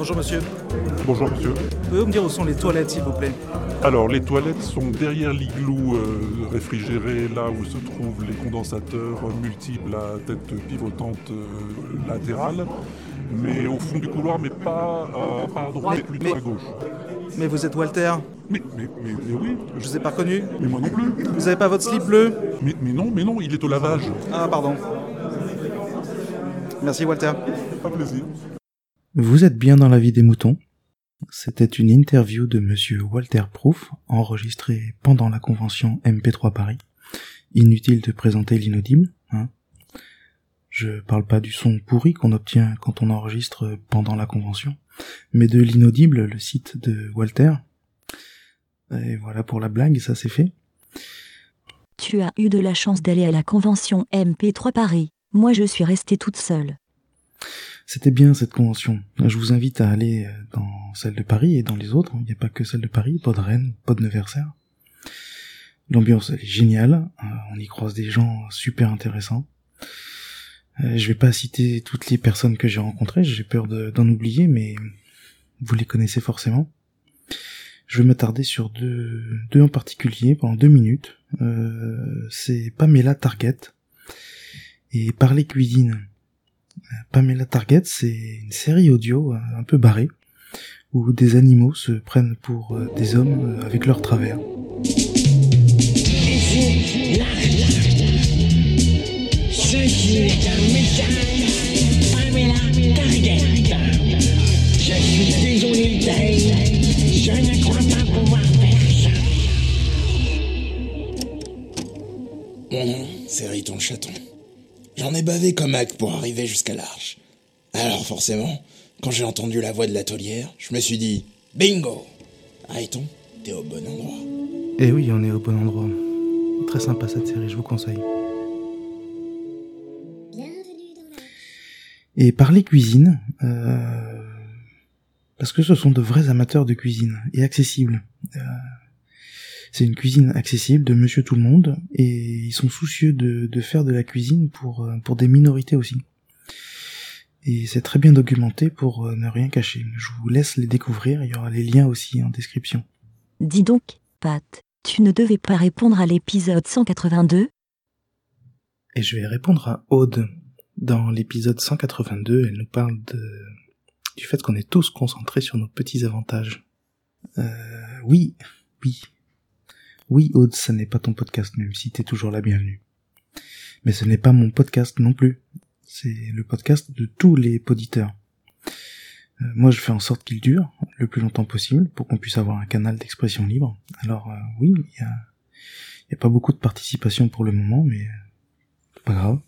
Bonjour monsieur. Bonjour monsieur. Pouvez-vous me dire où sont les toilettes s'il vous plaît? Alors les toilettes sont derrière l'igloo euh, réfrigéré, là où se trouvent les condensateurs multiples à tête pivotante euh, latérale, mais au fond du couloir, mais pas, à- pas à droite, Mais- plutôt mais- à gauche. Mais vous êtes Walter? Mais, mais, mais, mais oui, Je vous ai pas reconnu mais moi non plus. Vous avez pas votre slip bleu? Mais, mais non, mais non, il est au lavage. Ah pardon. Merci Walter. Pas plaisir. Vous êtes bien dans la vie des moutons. C'était une interview de monsieur Walter Proof, enregistrée pendant la convention MP3 Paris. Inutile de présenter l'inaudible, hein. Je parle pas du son pourri qu'on obtient quand on enregistre pendant la convention, mais de l'inaudible, le site de Walter. Et voilà pour la blague, ça c'est fait. Tu as eu de la chance d'aller à la convention MP3 Paris. Moi je suis restée toute seule. C'était bien cette convention. Je vous invite à aller euh, dans celle de Paris et dans les autres. Il n'y a pas que celle de Paris, pas de Rennes, pas de Nevers-Serre. L'ambiance est géniale. Euh, On y croise des gens super intéressants. Euh, Je vais pas citer toutes les personnes que j'ai rencontrées. J'ai peur de- d'en oublier, mais vous les connaissez forcément. Je vais m'attarder sur deux, deux en particulier pendant deux minutes. C'est Pamela Target et Parler Cuisine. Pamela Target, c'est une série audio euh, un peu barrée, où des animaux se prennent pour euh, des hommes euh, avec leurs travers. Ceci est. Je suis désolé. Je ne crois pas pouvoir faire le chaton. J'en ai bavé comme Hack pour arriver jusqu'à l'Arche. Alors forcément, quand j'ai entendu la voix de l'atelière, je me suis dit Bingo Riton, t'es au bon endroit. Et oui, on est au bon endroit. Très sympa cette série, je vous conseille. Et parler cuisine, euh, parce que ce sont de vrais amateurs de cuisine et accessibles. Euh, c'est une cuisine accessible de Monsieur Tout le Monde et ils sont soucieux de, de faire de la cuisine pour euh, pour des minorités aussi. Et c'est très bien documenté pour euh, ne rien cacher. Je vous laisse les découvrir. Il y aura les liens aussi en description. Dis donc, Pat, tu ne devais pas répondre à l'épisode 182 Et je vais répondre à Aude. Dans l'épisode 182, elle nous parle de, du fait qu'on est tous concentrés sur nos petits avantages. Euh, oui, oui. Oui, Aude, ça n'est pas ton podcast, même si t'es toujours la bienvenue. Mais ce n'est pas mon podcast non plus. C'est le podcast de tous les poditeurs. Euh, moi, je fais en sorte qu'il dure le plus longtemps possible pour qu'on puisse avoir un canal d'expression libre. Alors, euh, oui, il y a, pas beaucoup de participation pour le moment, mais euh, pas grave.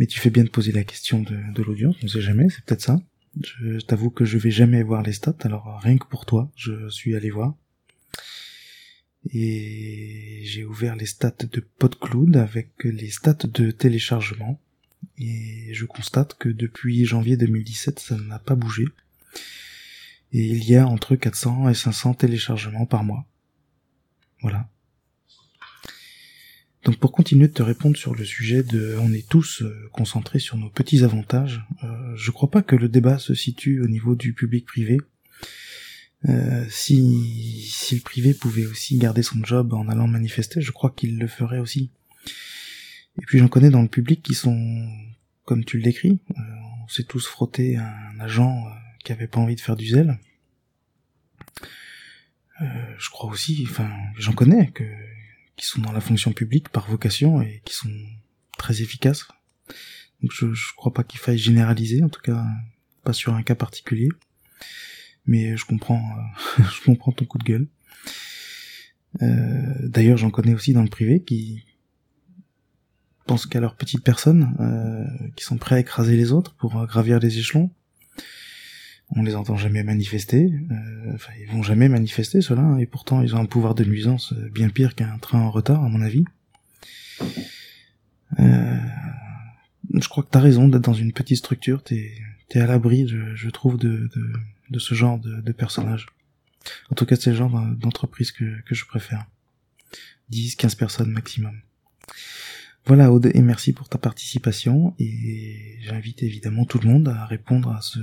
Mais tu fais bien de poser la question de, l'audience, on sait jamais, c'est peut-être ça. Je t'avoue que je vais jamais voir les stats, alors rien que pour toi, je suis allé voir. Et j'ai ouvert les stats de PodCloud avec les stats de téléchargement. Et je constate que depuis janvier 2017, ça n'a pas bougé. Et il y a entre 400 et 500 téléchargements par mois. Voilà. Donc pour continuer de te répondre sur le sujet de on est tous euh, concentrés sur nos petits avantages, euh, je crois pas que le débat se situe au niveau du public privé. Euh, si, si le privé pouvait aussi garder son job en allant manifester, je crois qu'il le ferait aussi. Et puis j'en connais dans le public qui sont, comme tu le décris, euh, on s'est tous frotté à un agent euh, qui avait pas envie de faire du zèle. Je crois aussi, enfin, j'en connais que qui sont dans la fonction publique par vocation et qui sont très efficaces. Donc je, je crois pas qu'il faille généraliser, en tout cas pas sur un cas particulier. Mais je comprends, euh, je comprends ton coup de gueule. Euh, D'ailleurs, j'en connais aussi dans le privé qui pensent qu'à leur petite personne, euh, qui sont prêts à écraser les autres pour euh, gravir les échelons. On les entend jamais manifester, euh, enfin ils vont jamais manifester ceux-là, hein, et pourtant ils ont un pouvoir de nuisance euh, bien pire qu'un train en retard à mon avis. Je crois que t'as raison d'être dans une petite structure, t'es es à l'abri, je, je trouve, de, de, de ce genre de, de personnage. En tout cas, c'est le genre d'entreprise que, que je préfère. 10, 15 personnes maximum. Voilà Aude, et merci pour ta participation, et j'invite évidemment tout le monde à répondre à ce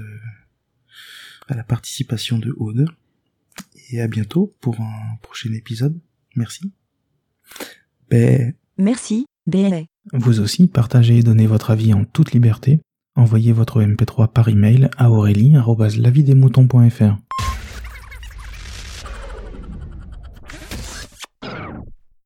à la participation de Aude. Et à bientôt pour un prochain épisode. Merci. Ben, Merci, BLA. vous aussi, partagez et donnez votre avis en toute liberté. Envoyez votre MP3 par email à aurélie.lavidesmoutons.fr.